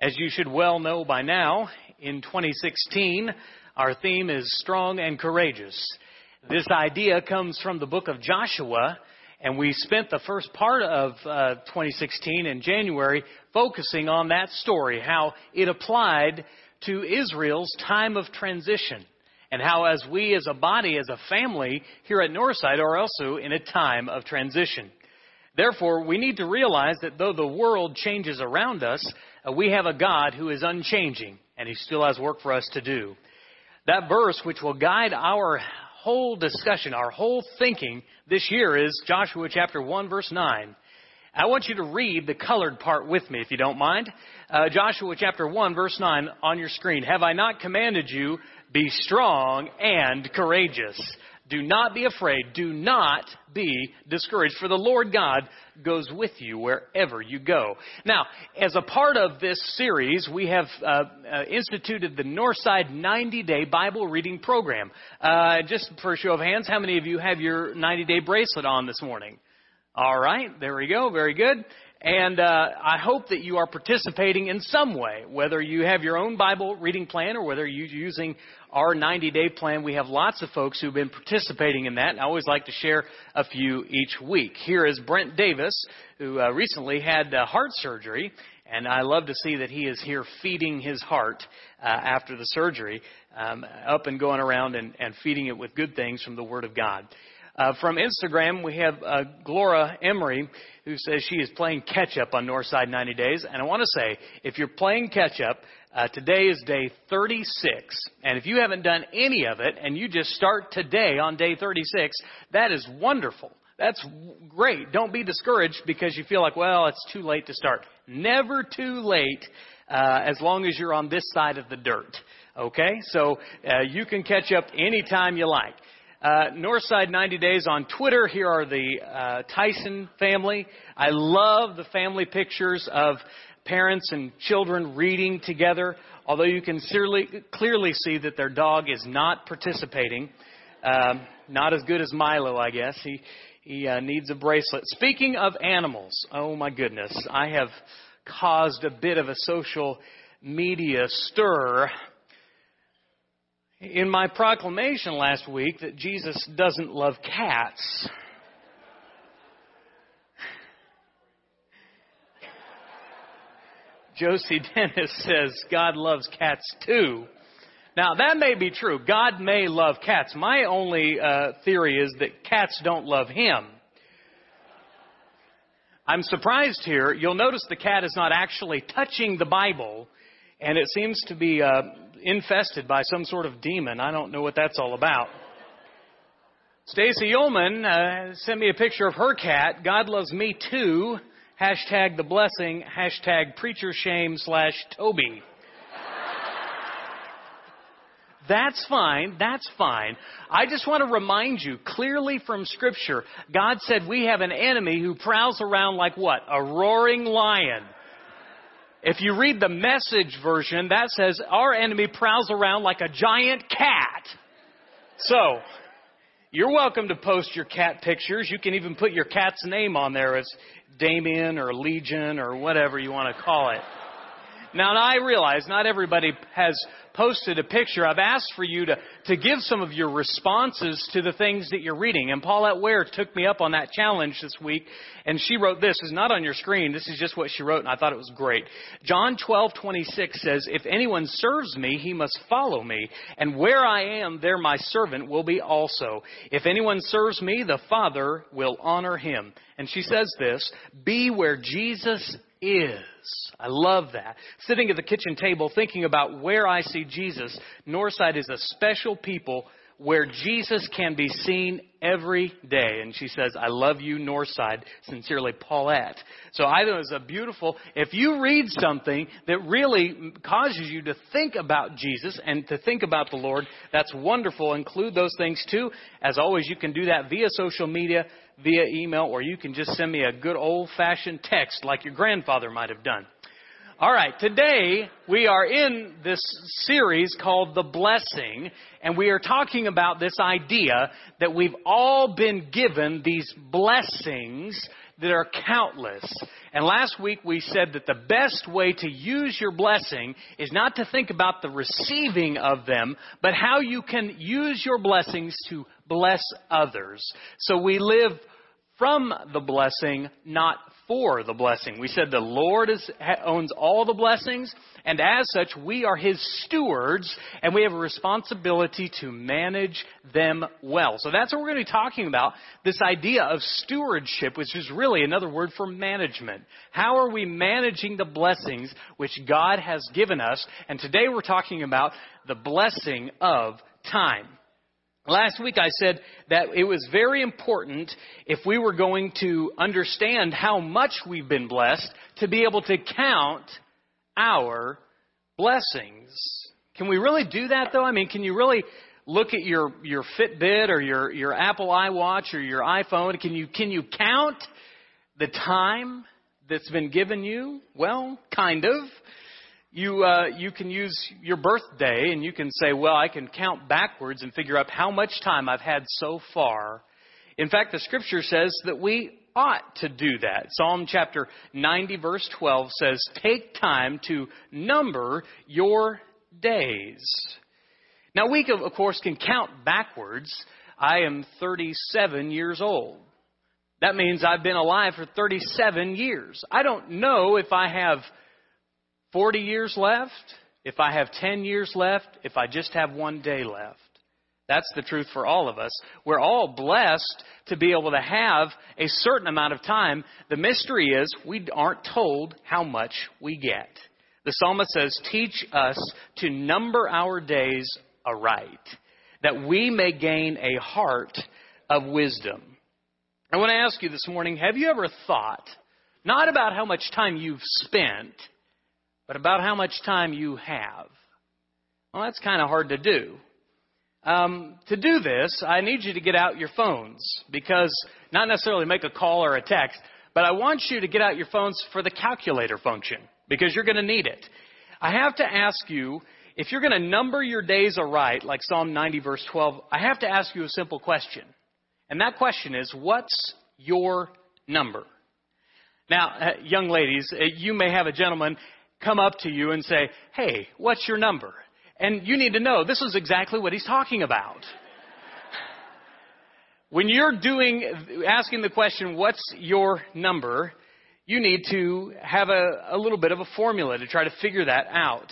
As you should well know by now, in 2016, our theme is strong and courageous. This idea comes from the book of Joshua, and we spent the first part of uh, 2016 in January focusing on that story, how it applied to Israel's time of transition, and how as we as a body, as a family here at Northside are also in a time of transition. Therefore, we need to realize that though the world changes around us, uh, we have a God who is unchanging, and He still has work for us to do. That verse, which will guide our whole discussion, our whole thinking this year, is Joshua chapter 1, verse 9. I want you to read the colored part with me, if you don't mind. Uh, Joshua chapter 1, verse 9 on your screen. Have I not commanded you, be strong and courageous? Do not be afraid. Do not be discouraged, for the Lord God goes with you wherever you go. Now, as a part of this series, we have uh, uh, instituted the Northside 90 Day Bible Reading Program. Uh, just for a show of hands, how many of you have your 90 day bracelet on this morning? All right, there we go. Very good. And uh, I hope that you are participating in some way, whether you have your own Bible reading plan or whether you're using our 90 day plan. We have lots of folks who've been participating in that, and I always like to share a few each week. Here is Brent Davis, who uh, recently had uh, heart surgery, and I love to see that he is here feeding his heart uh, after the surgery, um, up and going around and, and feeding it with good things from the Word of God. Uh, from Instagram, we have uh, Glora Emery, who says she is playing catch up on Northside 90 Days. And I want to say, if you're playing catch up, uh, today is day 36. And if you haven't done any of it and you just start today on day 36, that is wonderful. That's great. Don't be discouraged because you feel like, well, it's too late to start. Never too late uh, as long as you're on this side of the dirt. Okay? So uh, you can catch up anytime you like. Uh, Northside 90 Days on Twitter. Here are the uh, Tyson family. I love the family pictures of parents and children reading together, although you can clearly, clearly see that their dog is not participating. Um, not as good as Milo, I guess. He, he uh, needs a bracelet. Speaking of animals, oh my goodness, I have caused a bit of a social media stir in my proclamation last week that Jesus doesn't love cats, Josie Dennis says God loves cats too. Now that may be true. God may love cats. My only uh, theory is that cats don't love him. I'm surprised here. You'll notice the cat is not actually touching the Bible, and it seems to be uh, infested by some sort of demon. I don't know what that's all about. Stacy Ullman uh, sent me a picture of her cat. God loves me too. Hashtag the blessing. Hashtag preacher shame slash Toby. That's fine. That's fine. I just want to remind you clearly from Scripture, God said we have an enemy who prowls around like what? A roaring lion. If you read the message version, that says our enemy prowls around like a giant cat. So, you're welcome to post your cat pictures. You can even put your cat's name on there as Damien or Legion or whatever you want to call it. Now, I realize not everybody has posted a picture. I've asked for you to, to give some of your responses to the things that you're reading. And Paulette Ware took me up on that challenge this week, and she wrote this. It's not on your screen. This is just what she wrote, and I thought it was great. John 12:26 says, "If anyone serves me, he must follow me, and where I am, there my servant will be also. If anyone serves me, the Father will honor him." And she says this, "Be where Jesus is. I love that. Sitting at the kitchen table thinking about where I see Jesus, Northside is a special people where Jesus can be seen every day. And she says, I love you, Northside. Sincerely, Paulette. So I think it's a beautiful, if you read something that really causes you to think about Jesus and to think about the Lord, that's wonderful. Include those things too. As always, you can do that via social media via email, or you can just send me a good old fashioned text like your grandfather might have done. All right, today we are in this series called The Blessing, and we are talking about this idea that we've all been given these blessings that are countless. And last week we said that the best way to use your blessing is not to think about the receiving of them, but how you can use your blessings to bless others. So we live from the blessing, not for the blessing. We said the Lord is, owns all the blessings, and as such, we are His stewards, and we have a responsibility to manage them well. So that's what we're going to be talking about this idea of stewardship, which is really another word for management. How are we managing the blessings which God has given us? And today we're talking about the blessing of time. Last week I said that it was very important if we were going to understand how much we've been blessed to be able to count our blessings. Can we really do that though? I mean, can you really look at your, your Fitbit or your, your Apple iWatch or your iPhone? Can you, can you count the time that's been given you? Well, kind of you uh, you can use your birthday and you can say, well, I can count backwards and figure out how much time I've had so far. In fact, the scripture says that we ought to do that. Psalm chapter 90 verse 12 says, "Take time to number your days." Now, we of course can count backwards. I am 37 years old. That means I've been alive for 37 years. I don't know if I have 40 years left, if I have 10 years left, if I just have one day left. That's the truth for all of us. We're all blessed to be able to have a certain amount of time. The mystery is we aren't told how much we get. The psalmist says, Teach us to number our days aright, that we may gain a heart of wisdom. I want to ask you this morning have you ever thought, not about how much time you've spent, but about how much time you have. Well, that's kind of hard to do. Um, to do this, I need you to get out your phones because not necessarily make a call or a text, but I want you to get out your phones for the calculator function because you're going to need it. I have to ask you if you're going to number your days aright, like Psalm 90 verse 12, I have to ask you a simple question. And that question is, what's your number? Now, uh, young ladies, uh, you may have a gentleman come up to you and say, Hey, what's your number? And you need to know this is exactly what he's talking about. when you're doing, asking the question, What's your number? you need to have a, a little bit of a formula to try to figure that out.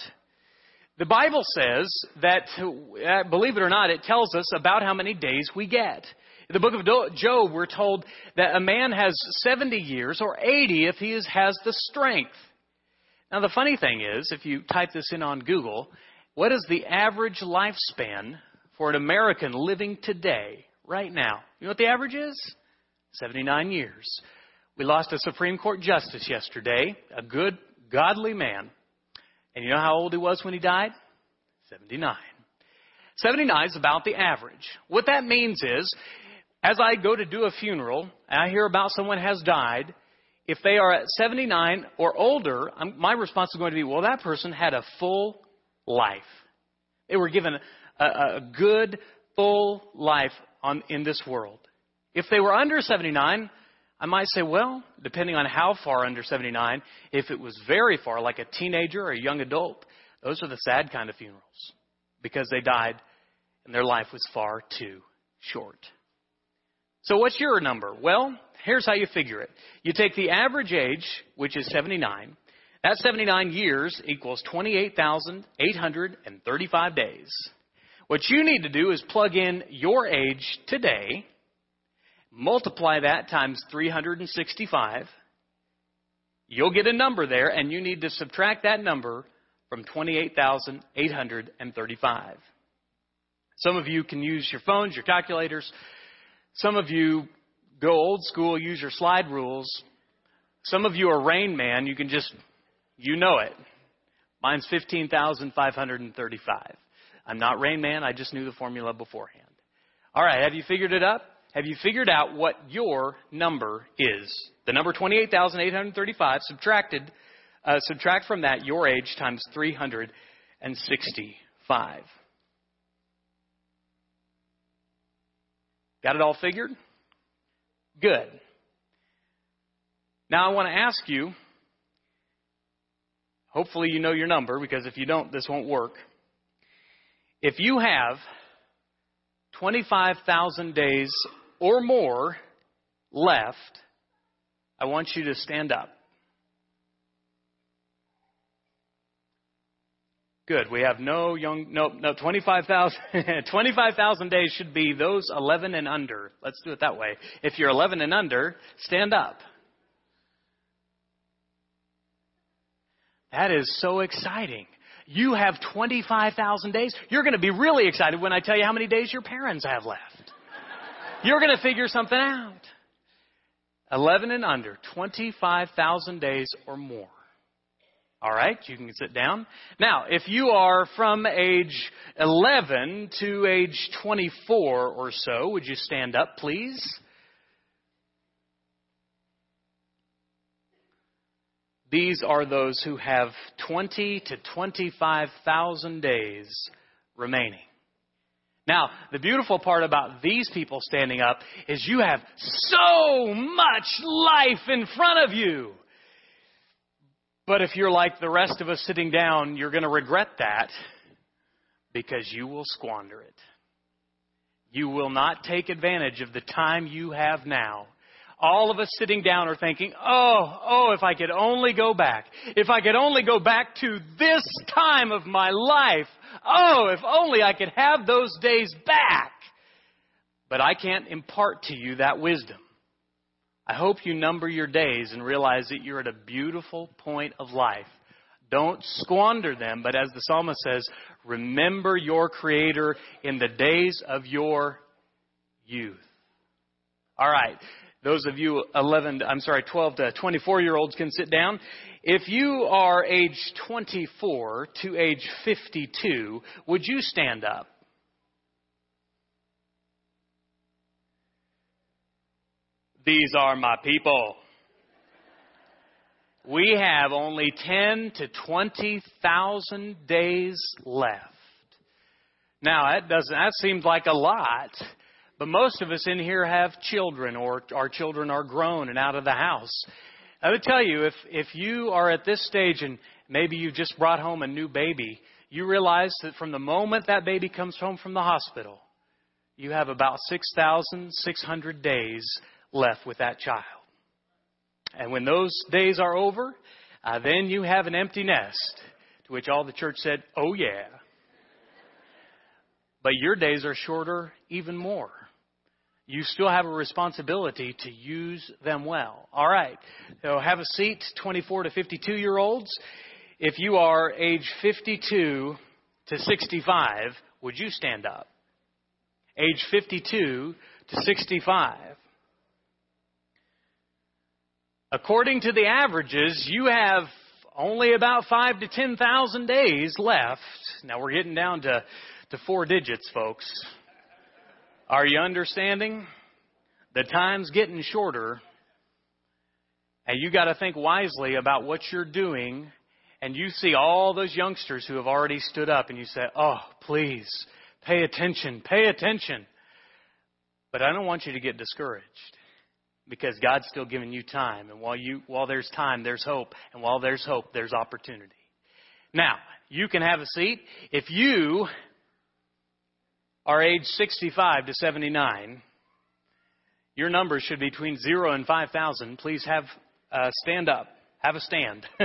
The Bible says that, uh, believe it or not, it tells us about how many days we get. In the book of Job, we're told that a man has 70 years or 80 if he has the strength. Now, the funny thing is, if you type this in on Google, what is the average lifespan for an American living today, right now? You know what the average is? 79 years. We lost a Supreme Court justice yesterday, a good, godly man. And you know how old he was when he died? 79. 79 is about the average. What that means is, as I go to do a funeral and I hear about someone has died, if they are at 79 or older, my response is going to be, well, that person had a full life. They were given a, a good, full life on, in this world. If they were under 79, I might say, well, depending on how far under 79, if it was very far, like a teenager or a young adult, those are the sad kind of funerals because they died and their life was far too short. So, what's your number? Well, here's how you figure it. You take the average age, which is 79. That 79 years equals 28,835 days. What you need to do is plug in your age today, multiply that times 365. You'll get a number there, and you need to subtract that number from 28,835. Some of you can use your phones, your calculators. Some of you go old school, use your slide rules. Some of you are Rain Man, you can just, you know it. Mine's 15,535. I'm not Rain Man, I just knew the formula beforehand. All right, have you figured it up? Have you figured out what your number is? The number 28,835 subtracted Uh, subtract from that your age times 365. Got it all figured? Good. Now I want to ask you, hopefully you know your number, because if you don't, this won't work. If you have 25,000 days or more left, I want you to stand up. Good. We have no young, no, no, 25,000 25, days should be those 11 and under. Let's do it that way. If you're 11 and under, stand up. That is so exciting. You have 25,000 days. You're going to be really excited when I tell you how many days your parents have left. You're going to figure something out. 11 and under, 25,000 days or more. All right, you can sit down. Now, if you are from age 11 to age 24 or so, would you stand up, please? These are those who have 20 to 25,000 days remaining. Now, the beautiful part about these people standing up is you have so much life in front of you. But if you're like the rest of us sitting down, you're going to regret that because you will squander it. You will not take advantage of the time you have now. All of us sitting down are thinking, oh, oh, if I could only go back. If I could only go back to this time of my life. Oh, if only I could have those days back. But I can't impart to you that wisdom. I hope you number your days and realize that you're at a beautiful point of life. Don't squander them, but as the psalmist says, remember your Creator in the days of your youth. All right. Those of you 11, I'm sorry, 12 to 24 year olds can sit down. If you are age 24 to age 52, would you stand up? These are my people. We have only 10 to 20,000 days left. Now, that doesn't, that seems like a lot, but most of us in here have children or our children are grown and out of the house. I would tell you, if, if you are at this stage and maybe you've just brought home a new baby, you realize that from the moment that baby comes home from the hospital, you have about 6,600 days left with that child. And when those days are over, uh, then you have an empty nest. To which all the church said, Oh, yeah. But your days are shorter even more. You still have a responsibility to use them well. All right. So have a seat, 24 to 52 year olds. If you are age 52 to 65, would you stand up? Age 52 to 65. According to the averages, you have only about five to ten thousand days left. Now we're getting down to, to four digits, folks. Are you understanding? The time's getting shorter, and you got to think wisely about what you're doing. And you see all those youngsters who have already stood up, and you say, "Oh, please, pay attention, pay attention." But I don't want you to get discouraged because God's still giving you time. And while you while there's time, there's hope, and while there's hope, there's opportunity. Now, you can have a seat. If you are age 65 to 79, your numbers should be between 0 and 5,000. Please have uh, stand up. Have a stand.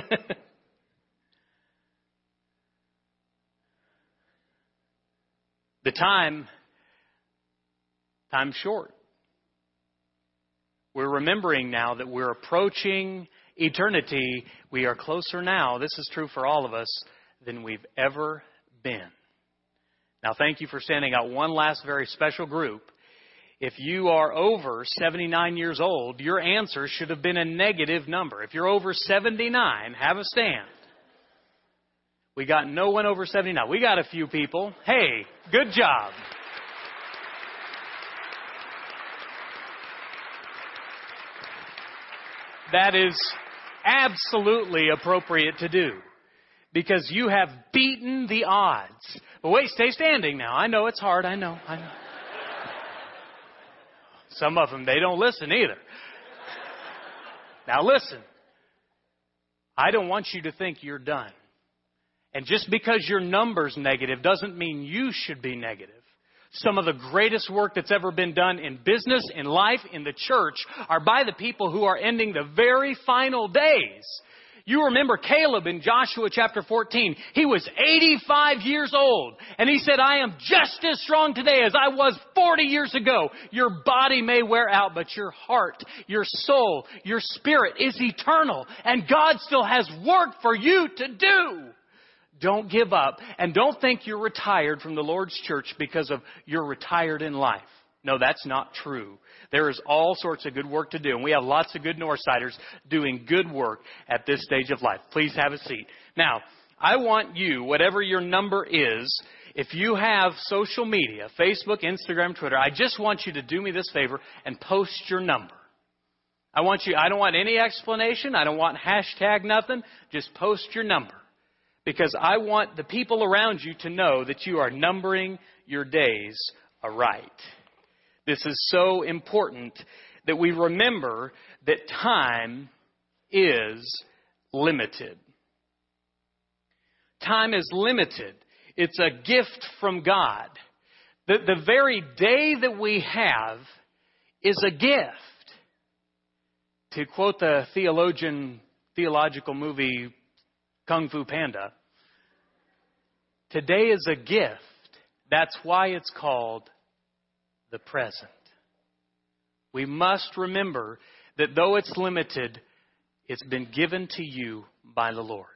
the time time's short. We're remembering now that we're approaching eternity. We are closer now, this is true for all of us, than we've ever been. Now, thank you for standing out. One last very special group. If you are over 79 years old, your answer should have been a negative number. If you're over 79, have a stand. We got no one over 79. We got a few people. Hey, good job. That is absolutely appropriate to do because you have beaten the odds. But wait, stay standing now. I know it's hard. I know. I know. Some of them, they don't listen either. Now listen. I don't want you to think you're done. And just because your number's negative doesn't mean you should be negative. Some of the greatest work that's ever been done in business, in life, in the church are by the people who are ending the very final days. You remember Caleb in Joshua chapter 14. He was 85 years old and he said, I am just as strong today as I was 40 years ago. Your body may wear out, but your heart, your soul, your spirit is eternal and God still has work for you to do. Don't give up and don't think you're retired from the Lord's church because of you're retired in life. No, that's not true. There is all sorts of good work to do, and we have lots of good Northsiders doing good work at this stage of life. Please have a seat. Now, I want you, whatever your number is, if you have social media, Facebook, Instagram, Twitter, I just want you to do me this favor and post your number. I want you, I don't want any explanation. I don't want hashtag nothing. Just post your number because I want the people around you to know that you are numbering your days aright. This is so important that we remember that time is limited. Time is limited. It's a gift from God. The, the very day that we have is a gift. To quote the theologian, theological movie Kung Fu Panda. Today is a gift. That's why it's called the present. We must remember that though it's limited, it's been given to you by the Lord.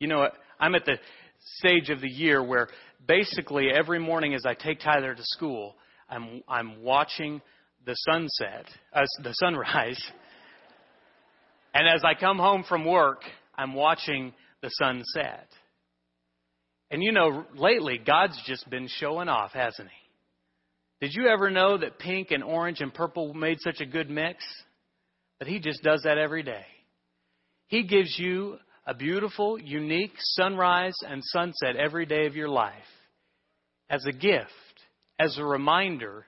You know, I'm at the stage of the year where basically every morning as I take Tyler to school, I'm, I'm watching the sunset, uh, the sunrise. And as I come home from work, I'm watching the sun set. And you know, lately, God's just been showing off, hasn't He? Did you ever know that pink and orange and purple made such a good mix? But He just does that every day. He gives you a beautiful, unique sunrise and sunset every day of your life as a gift, as a reminder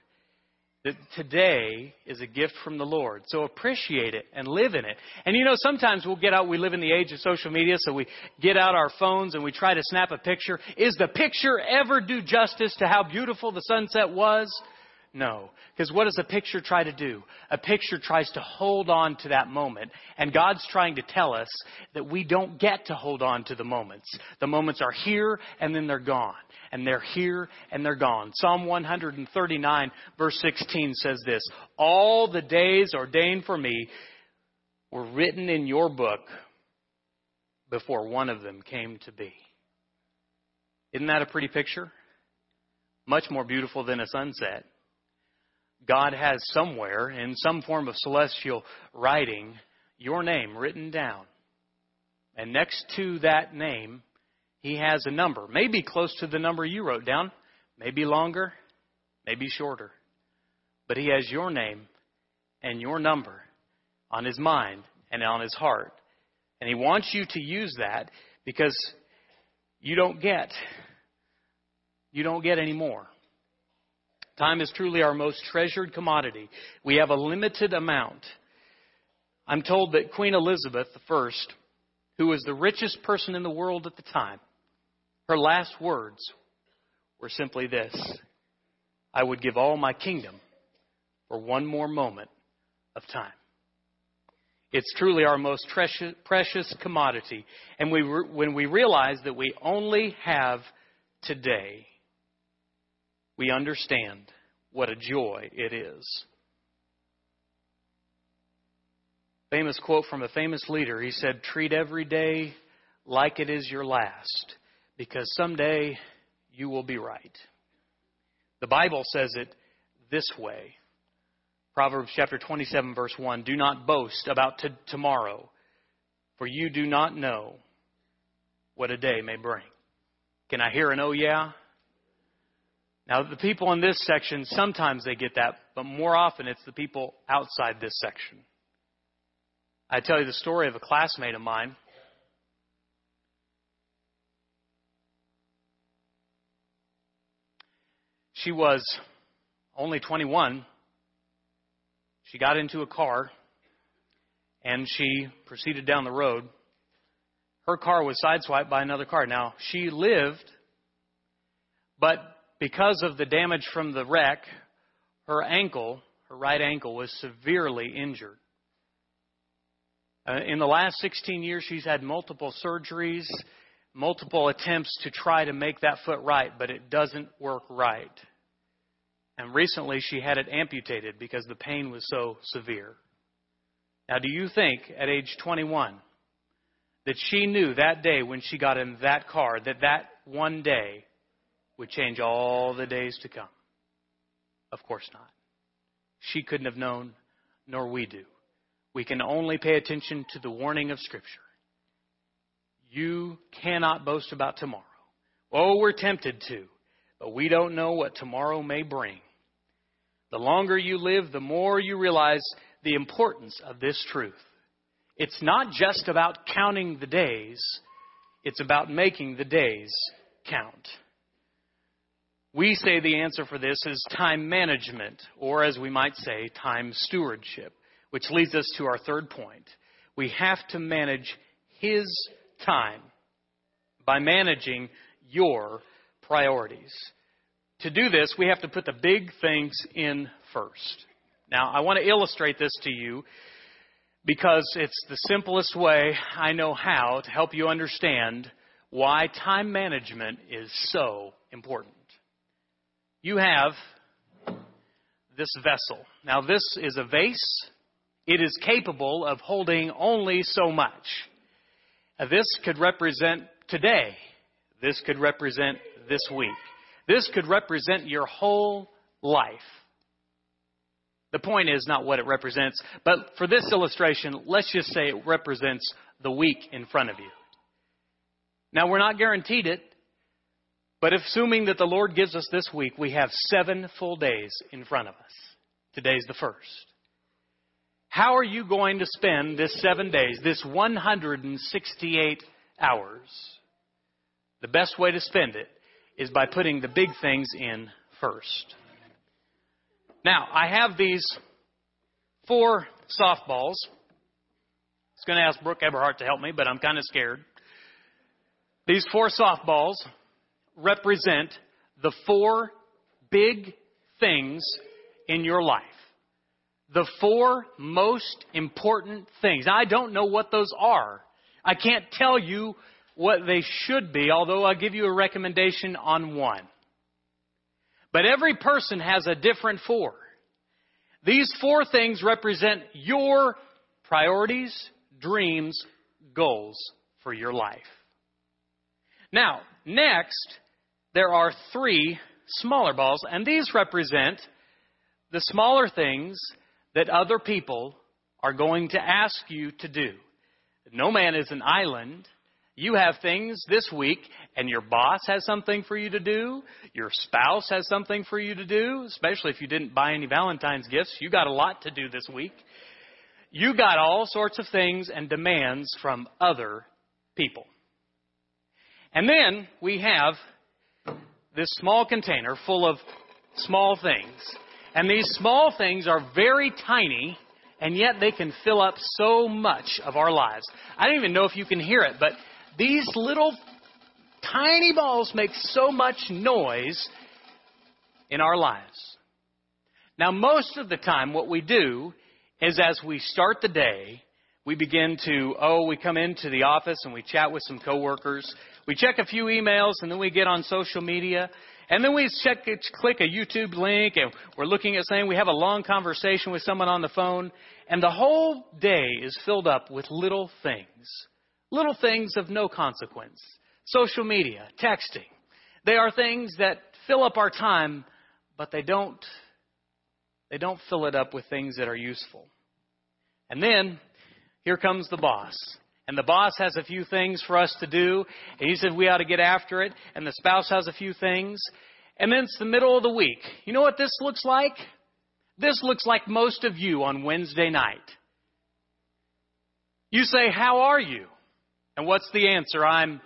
that today is a gift from the Lord. So appreciate it and live in it. And you know, sometimes we'll get out, we live in the age of social media, so we get out our phones and we try to snap a picture. Is the picture ever do justice to how beautiful the sunset was? No. Because what does a picture try to do? A picture tries to hold on to that moment. And God's trying to tell us that we don't get to hold on to the moments. The moments are here and then they're gone. And they're here and they're gone. Psalm 139 verse 16 says this, All the days ordained for me were written in your book before one of them came to be. Isn't that a pretty picture? Much more beautiful than a sunset. God has somewhere, in some form of celestial writing, your name written down. And next to that name, He has a number. Maybe close to the number you wrote down, maybe longer, maybe shorter. But He has your name and your number on His mind and on His heart. And He wants you to use that because you don't get, you don't get any more. Time is truly our most treasured commodity. We have a limited amount. I'm told that Queen Elizabeth I, who was the richest person in the world at the time, her last words were simply this I would give all my kingdom for one more moment of time. It's truly our most precious commodity. And we, when we realize that we only have today, we understand what a joy it is. Famous quote from a famous leader. He said, Treat every day like it is your last, because someday you will be right. The Bible says it this way Proverbs chapter 27, verse 1 Do not boast about t- tomorrow, for you do not know what a day may bring. Can I hear an oh yeah? Now, the people in this section, sometimes they get that, but more often it's the people outside this section. I tell you the story of a classmate of mine. She was only 21. She got into a car and she proceeded down the road. Her car was sideswiped by another car. Now, she lived, but because of the damage from the wreck, her ankle, her right ankle, was severely injured. Uh, in the last 16 years, she's had multiple surgeries, multiple attempts to try to make that foot right, but it doesn't work right. And recently, she had it amputated because the pain was so severe. Now, do you think at age 21 that she knew that day when she got in that car that that one day would change all the days to come? Of course not. She couldn't have known, nor we do. We can only pay attention to the warning of Scripture. You cannot boast about tomorrow. Oh, we're tempted to, but we don't know what tomorrow may bring. The longer you live, the more you realize the importance of this truth. It's not just about counting the days, it's about making the days count. We say the answer for this is time management, or as we might say, time stewardship. Which leads us to our third point. We have to manage His time by managing your priorities. To do this, we have to put the big things in first. Now, I want to illustrate this to you because it's the simplest way I know how to help you understand why time management is so important. You have this vessel. Now, this is a vase it is capable of holding only so much. This could represent today. This could represent this week. This could represent your whole life. The point is not what it represents, but for this illustration, let's just say it represents the week in front of you. Now, we're not guaranteed it, but assuming that the Lord gives us this week, we have seven full days in front of us. Today's the first. How are you going to spend this seven days, this 168 hours? The best way to spend it is by putting the big things in first. Now, I have these four softballs. I was going to ask Brooke Eberhardt to help me, but I'm kind of scared. These four softballs represent the four big things in your life the four most important things. I don't know what those are. I can't tell you what they should be, although I'll give you a recommendation on one. But every person has a different four. These four things represent your priorities, dreams, goals for your life. Now, next, there are three smaller balls, and these represent the smaller things that other people are going to ask you to do. No man is an island. You have things this week, and your boss has something for you to do. Your spouse has something for you to do, especially if you didn't buy any Valentine's gifts. You got a lot to do this week. You got all sorts of things and demands from other people. And then we have this small container full of small things. And these small things are very tiny, and yet they can fill up so much of our lives. I don't even know if you can hear it, but these little tiny balls make so much noise in our lives. Now, most of the time, what we do is as we start the day, we begin to, oh, we come into the office and we chat with some coworkers. We check a few emails and then we get on social media and then we check, click a YouTube link and we're looking at saying we have a long conversation with someone on the phone. And the whole day is filled up with little things. Little things of no consequence. Social media, texting. They are things that fill up our time, but they don't, they don't fill it up with things that are useful. And then here comes the boss. And the boss has a few things for us to do, and he said we ought to get after it, and the spouse has a few things. And then it's the middle of the week. You know what this looks like? This looks like most of you on Wednesday night. You say, How are you? And what's the answer? I'm,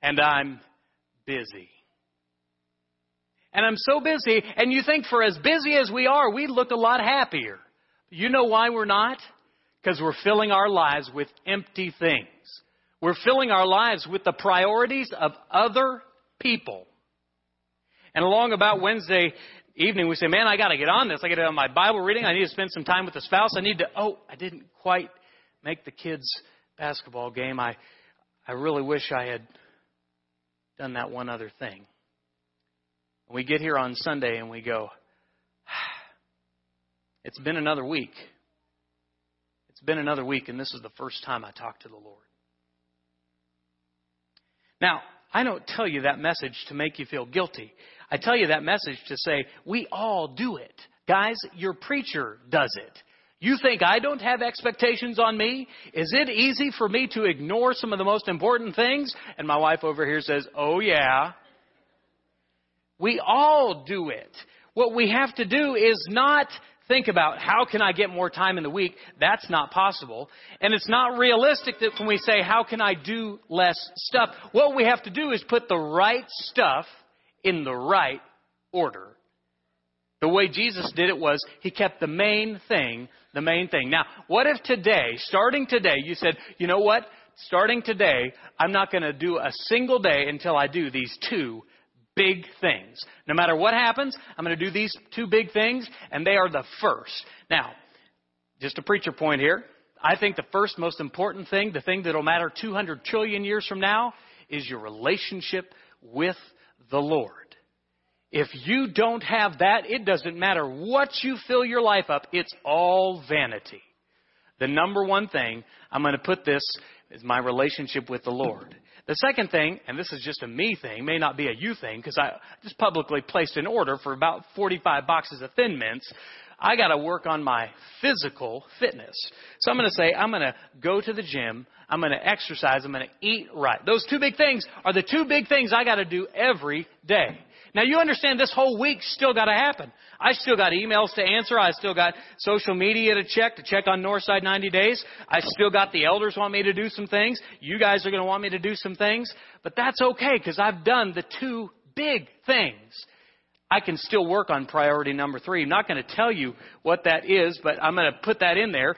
and I'm busy. And I'm so busy, and you think for as busy as we are, we look a lot happier. You know why we're not? Because we're filling our lives with empty things. We're filling our lives with the priorities of other people. And along about Wednesday evening, we say, man, I got to get on this. I got to on my Bible reading. I need to spend some time with the spouse. I need to, oh, I didn't quite make the kids' basketball game. I, I really wish I had done that one other thing. We get here on Sunday and we go, ah, it's been another week. It's been another week, and this is the first time I talked to the Lord. Now, I don't tell you that message to make you feel guilty. I tell you that message to say, we all do it. Guys, your preacher does it. You think I don't have expectations on me? Is it easy for me to ignore some of the most important things? And my wife over here says, Oh, yeah. We all do it. What we have to do is not think about how can I get more time in the week. That's not possible. And it's not realistic that when we say, how can I do less stuff? What we have to do is put the right stuff in the right order. The way Jesus did it was he kept the main thing the main thing. Now, what if today, starting today, you said, you know what? Starting today, I'm not going to do a single day until I do these two big things. No matter what happens, I'm going to do these two big things, and they are the first. Now, just a preacher point here. I think the first most important thing, the thing that'll matter 200 trillion years from now, is your relationship with the Lord. If you don't have that, it doesn't matter what you fill your life up, it's all vanity. The number one thing, I'm going to put this, is my relationship with the Lord. The second thing, and this is just a me thing, may not be a you thing, because I just publicly placed an order for about 45 boxes of Thin Mints. I got to work on my physical fitness. So I'm going to say, I'm going to go to the gym. I'm going to exercise. I'm going to eat right. Those two big things are the two big things I got to do every day. Now you understand this whole week still got to happen. I still got emails to answer. I still got social media to check, to check on Northside 90 days. I still got the elders want me to do some things. You guys are going to want me to do some things. But that's okay because I've done the two big things. I can still work on priority number three. I'm not going to tell you what that is, but I'm going to put that in there.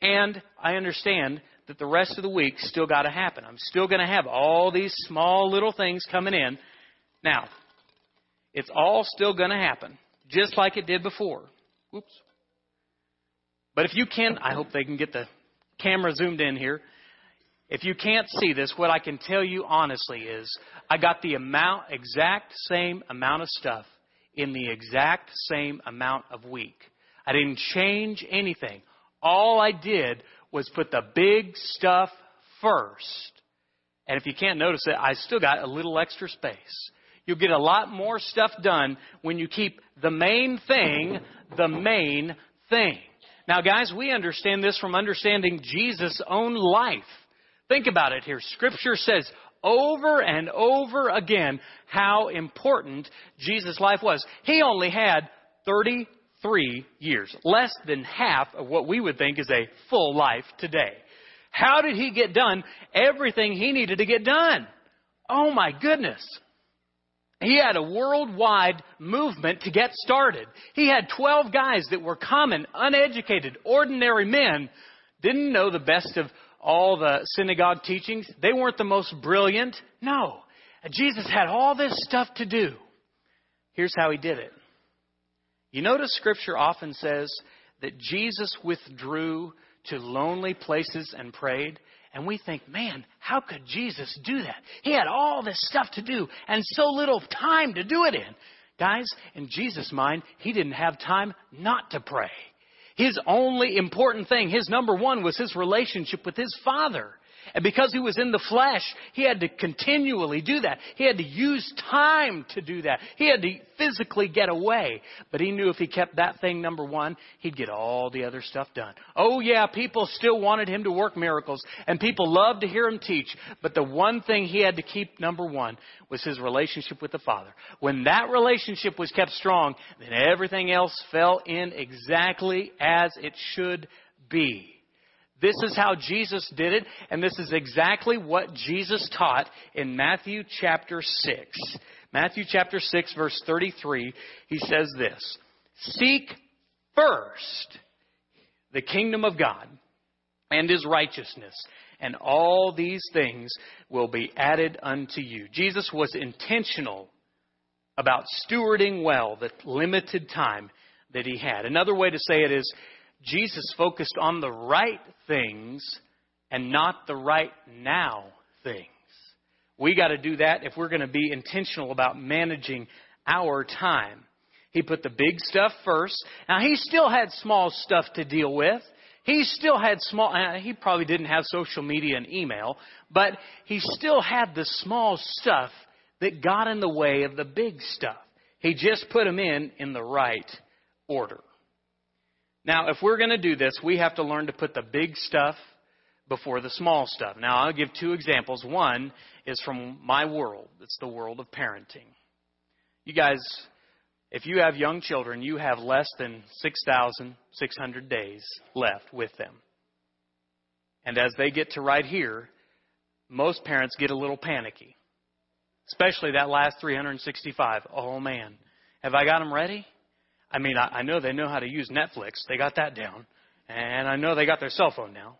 And I understand that the rest of the week still got to happen. I'm still going to have all these small little things coming in. Now, it's all still going to happen, just like it did before. Oops. But if you can, I hope they can get the camera zoomed in here. If you can't see this, what I can tell you honestly is I got the amount, exact same amount of stuff in the exact same amount of week. I didn't change anything. All I did was put the big stuff first. And if you can't notice it, I still got a little extra space. You'll get a lot more stuff done when you keep the main thing the main thing. Now, guys, we understand this from understanding Jesus' own life. Think about it here. Scripture says over and over again how important Jesus' life was. He only had 33 years, less than half of what we would think is a full life today. How did he get done everything he needed to get done? Oh my goodness. He had a worldwide movement to get started. He had 12 guys that were common, uneducated, ordinary men, didn't know the best of all the synagogue teachings. They weren't the most brilliant. No. Jesus had all this stuff to do. Here's how he did it. You notice scripture often says that Jesus withdrew to lonely places and prayed. And we think, man, how could Jesus do that? He had all this stuff to do and so little time to do it in. Guys, in Jesus' mind, he didn't have time not to pray. His only important thing, his number one, was his relationship with his Father. And because he was in the flesh, he had to continually do that. He had to use time to do that. He had to physically get away. But he knew if he kept that thing number one, he'd get all the other stuff done. Oh yeah, people still wanted him to work miracles and people loved to hear him teach. But the one thing he had to keep number one was his relationship with the Father. When that relationship was kept strong, then everything else fell in exactly as it should be. This is how Jesus did it, and this is exactly what Jesus taught in Matthew chapter 6. Matthew chapter 6, verse 33, he says this Seek first the kingdom of God and his righteousness, and all these things will be added unto you. Jesus was intentional about stewarding well the limited time that he had. Another way to say it is Jesus focused on the right things and not the right now things. We got to do that if we're going to be intentional about managing our time. He put the big stuff first. Now, he still had small stuff to deal with. He still had small, he probably didn't have social media and email, but he still had the small stuff that got in the way of the big stuff. He just put them in in the right order. Now, if we're going to do this, we have to learn to put the big stuff before the small stuff. Now, I'll give two examples. One is from my world. It's the world of parenting. You guys, if you have young children, you have less than 6,600 days left with them. And as they get to right here, most parents get a little panicky. Especially that last 365. Oh man, have I got them ready? I mean, I, I know they know how to use Netflix. They got that down. And I know they got their cell phone now.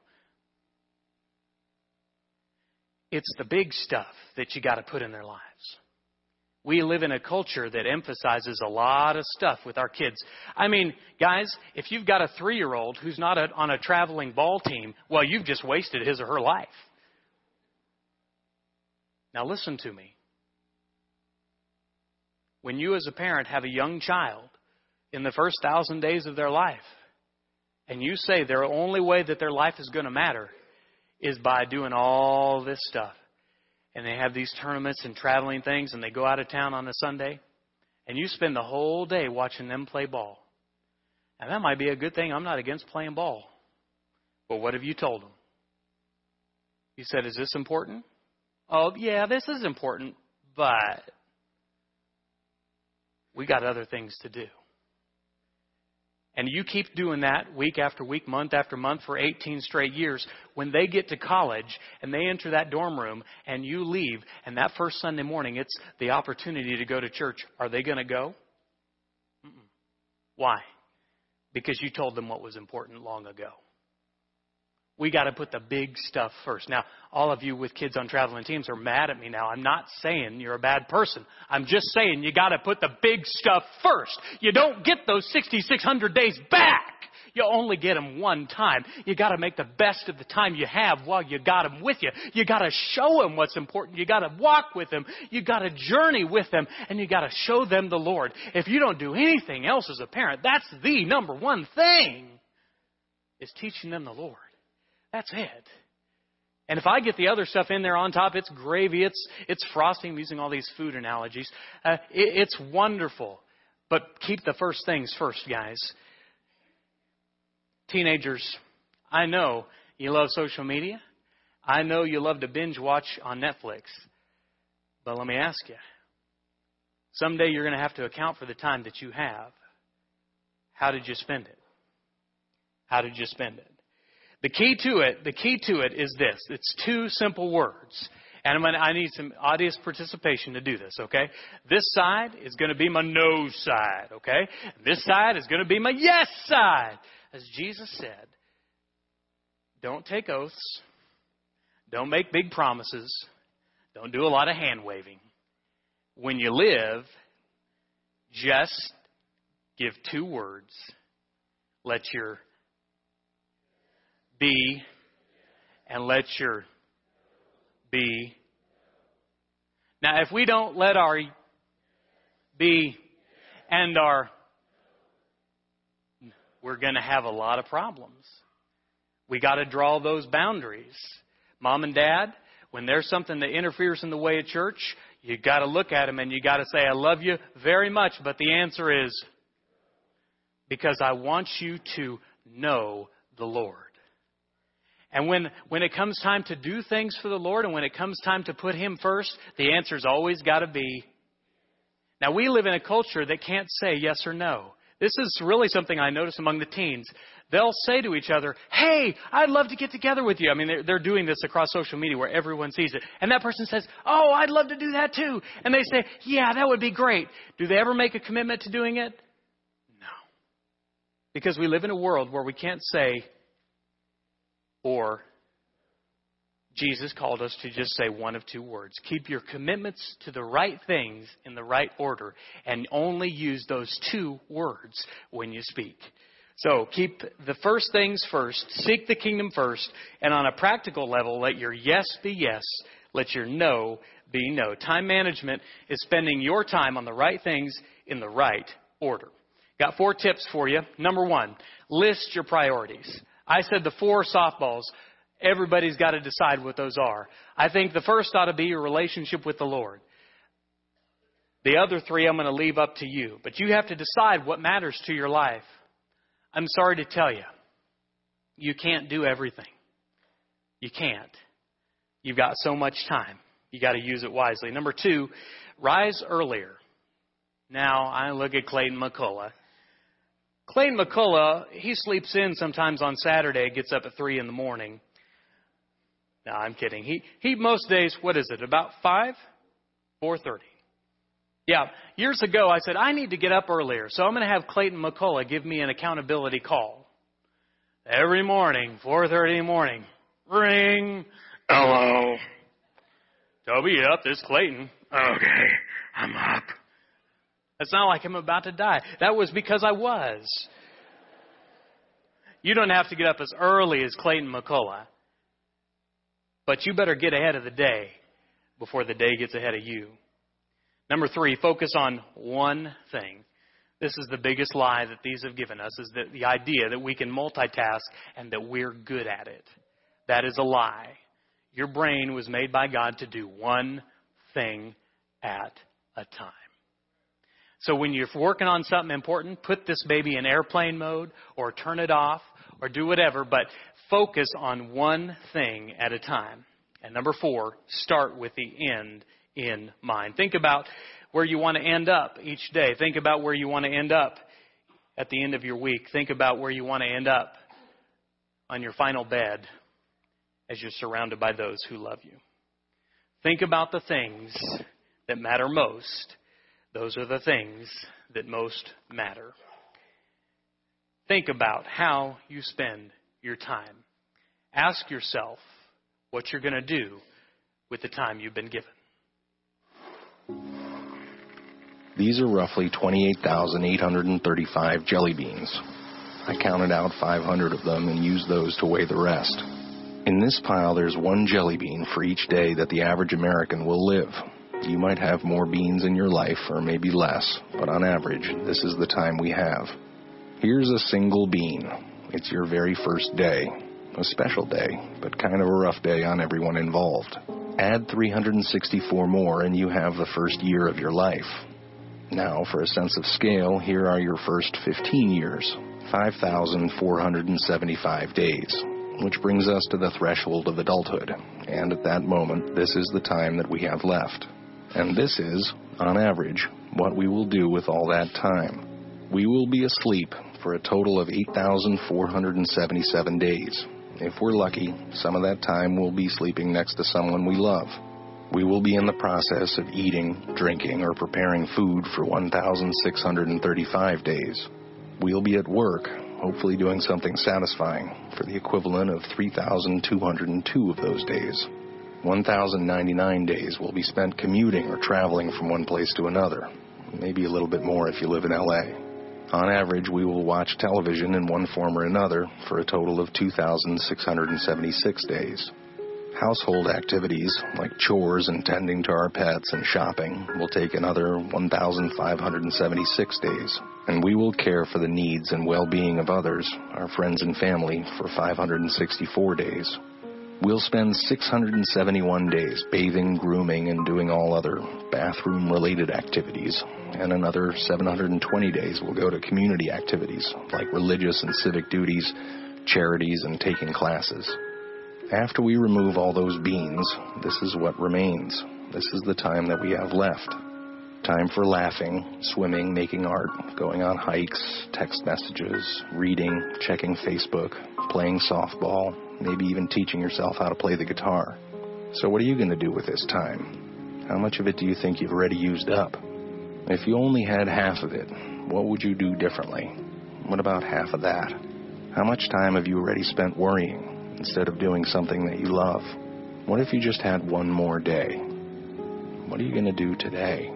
It's the big stuff that you got to put in their lives. We live in a culture that emphasizes a lot of stuff with our kids. I mean, guys, if you've got a three year old who's not a, on a traveling ball team, well, you've just wasted his or her life. Now, listen to me. When you, as a parent, have a young child in the first thousand days of their life, and you say their only way that their life is going to matter is by doing all this stuff, and they have these tournaments and traveling things, and they go out of town on a Sunday, and you spend the whole day watching them play ball. And that might be a good thing. I'm not against playing ball. But what have you told them? You said, Is this important? Oh, yeah, this is important, but we got other things to do and you keep doing that week after week, month after month for 18 straight years, when they get to college and they enter that dorm room and you leave, and that first Sunday morning it's the opportunity to go to church, are they going to go? Mm-mm. Why? Because you told them what was important long ago. We got to put the big stuff first. Now, all of you with kids on traveling teams are mad at me now. I'm not saying you're a bad person. I'm just saying you got to put the big stuff first. You don't get those 6,600 days back. You only get them one time. You got to make the best of the time you have while you got them with you. You got to show them what's important. You got to walk with them. You got to journey with them and you got to show them the Lord. If you don't do anything else as a parent, that's the number one thing is teaching them the Lord. That's it. And if I get the other stuff in there on top, it's gravy, it's, it's frosting, I'm using all these food analogies. Uh, it, it's wonderful. But keep the first things first, guys. Teenagers, I know you love social media. I know you love to binge watch on Netflix. But let me ask you someday you're going to have to account for the time that you have. How did you spend it? How did you spend it? The key to it, the key to it is this. It's two simple words. And gonna, i need some audience participation to do this, okay? This side is going to be my no side, okay? This side is going to be my yes side. As Jesus said, don't take oaths. Don't make big promises. Don't do a lot of hand waving. When you live, just give two words. Let your be and let your be. Now, if we don't let our be and our, we're going to have a lot of problems. We got to draw those boundaries. Mom and dad, when there's something that interferes in the way of church, you got to look at them and you got to say, I love you very much, but the answer is because I want you to know the Lord. And when, when it comes time to do things for the Lord and when it comes time to put Him first, the answer's always got to be. Now, we live in a culture that can't say yes or no. This is really something I notice among the teens. They'll say to each other, Hey, I'd love to get together with you. I mean, they're, they're doing this across social media where everyone sees it. And that person says, Oh, I'd love to do that too. And they say, Yeah, that would be great. Do they ever make a commitment to doing it? No. Because we live in a world where we can't say, or Jesus called us to just say one of two words. Keep your commitments to the right things in the right order and only use those two words when you speak. So keep the first things first, seek the kingdom first, and on a practical level, let your yes be yes, let your no be no. Time management is spending your time on the right things in the right order. Got four tips for you. Number one, list your priorities. I said the four softballs Everybody's got to decide what those are. I think the first ought to be your relationship with the Lord. The other three I'm going to leave up to you. But you have to decide what matters to your life. I'm sorry to tell you, you can't do everything. You can't. You've got so much time. You got to use it wisely. Number two, rise earlier. Now, I look at Clayton McCullough. Clayton McCullough, he sleeps in sometimes on Saturday, gets up at 3 in the morning. No, I'm kidding. He he most days, what is it? About five, four thirty. Yeah, years ago I said I need to get up earlier, so I'm going to have Clayton McCullough give me an accountability call every morning, four thirty in the morning. Ring. Hello. Toby, up. This Clayton. Okay, I'm up. It's not like I'm about to die. That was because I was. You don't have to get up as early as Clayton McCullough. But you better get ahead of the day before the day gets ahead of you. Number three, focus on one thing. This is the biggest lie that these have given us is that the idea that we can multitask and that we're good at it. That is a lie. Your brain was made by God to do one thing at a time. So when you're working on something important, put this baby in airplane mode or turn it off or do whatever, but focus on one thing at a time. And number four, start with the end in mind. Think about where you want to end up each day. Think about where you want to end up at the end of your week. Think about where you want to end up on your final bed as you're surrounded by those who love you. Think about the things that matter most. Those are the things that most matter. Think about how you spend your time. Ask yourself what you're going to do with the time you've been given. These are roughly 28,835 jelly beans. I counted out 500 of them and used those to weigh the rest. In this pile, there's one jelly bean for each day that the average American will live. You might have more beans in your life, or maybe less, but on average, this is the time we have. Here's a single bean. It's your very first day. A special day, but kind of a rough day on everyone involved. Add 364 more and you have the first year of your life. Now, for a sense of scale, here are your first 15 years 5,475 days, which brings us to the threshold of adulthood. And at that moment, this is the time that we have left. And this is, on average, what we will do with all that time. We will be asleep for a total of 8,477 days. If we're lucky, some of that time we'll be sleeping next to someone we love. We will be in the process of eating, drinking, or preparing food for 1,635 days. We'll be at work, hopefully doing something satisfying, for the equivalent of 3,202 of those days. 1,099 days will be spent commuting or traveling from one place to another, maybe a little bit more if you live in LA. On average, we will watch television in one form or another for a total of 2,676 days. Household activities, like chores and tending to our pets and shopping, will take another 1,576 days. And we will care for the needs and well being of others, our friends and family, for 564 days. We'll spend 671 days bathing, grooming, and doing all other bathroom related activities, and another 720 days will go to community activities like religious and civic duties, charities, and taking classes. After we remove all those beans, this is what remains. This is the time that we have left. Time for laughing, swimming, making art, going on hikes, text messages, reading, checking Facebook, playing softball, maybe even teaching yourself how to play the guitar. So, what are you going to do with this time? How much of it do you think you've already used up? If you only had half of it, what would you do differently? What about half of that? How much time have you already spent worrying instead of doing something that you love? What if you just had one more day? What are you going to do today?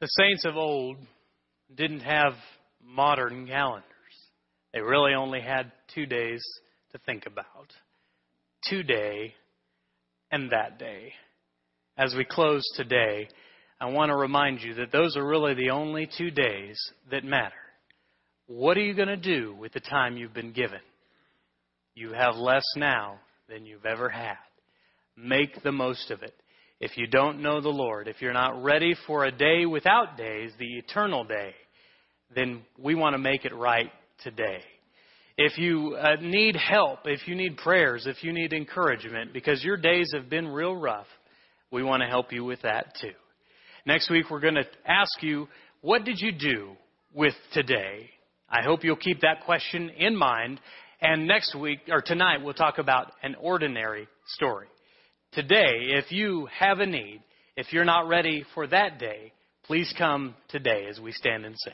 The saints of old didn't have modern calendars. They really only had two days to think about. Today and that day. As we close today, I want to remind you that those are really the only two days that matter. What are you going to do with the time you've been given? You have less now than you've ever had. Make the most of it if you don't know the Lord, if you're not ready for a day without days, the eternal day, then we want to make it right today. If you uh, need help, if you need prayers, if you need encouragement, because your days have been real rough, we want to help you with that too. Next week, we're going to ask you, what did you do with today? I hope you'll keep that question in mind. And next week, or tonight, we'll talk about an ordinary story. Today, if you have a need, if you're not ready for that day, please come today as we stand and sing.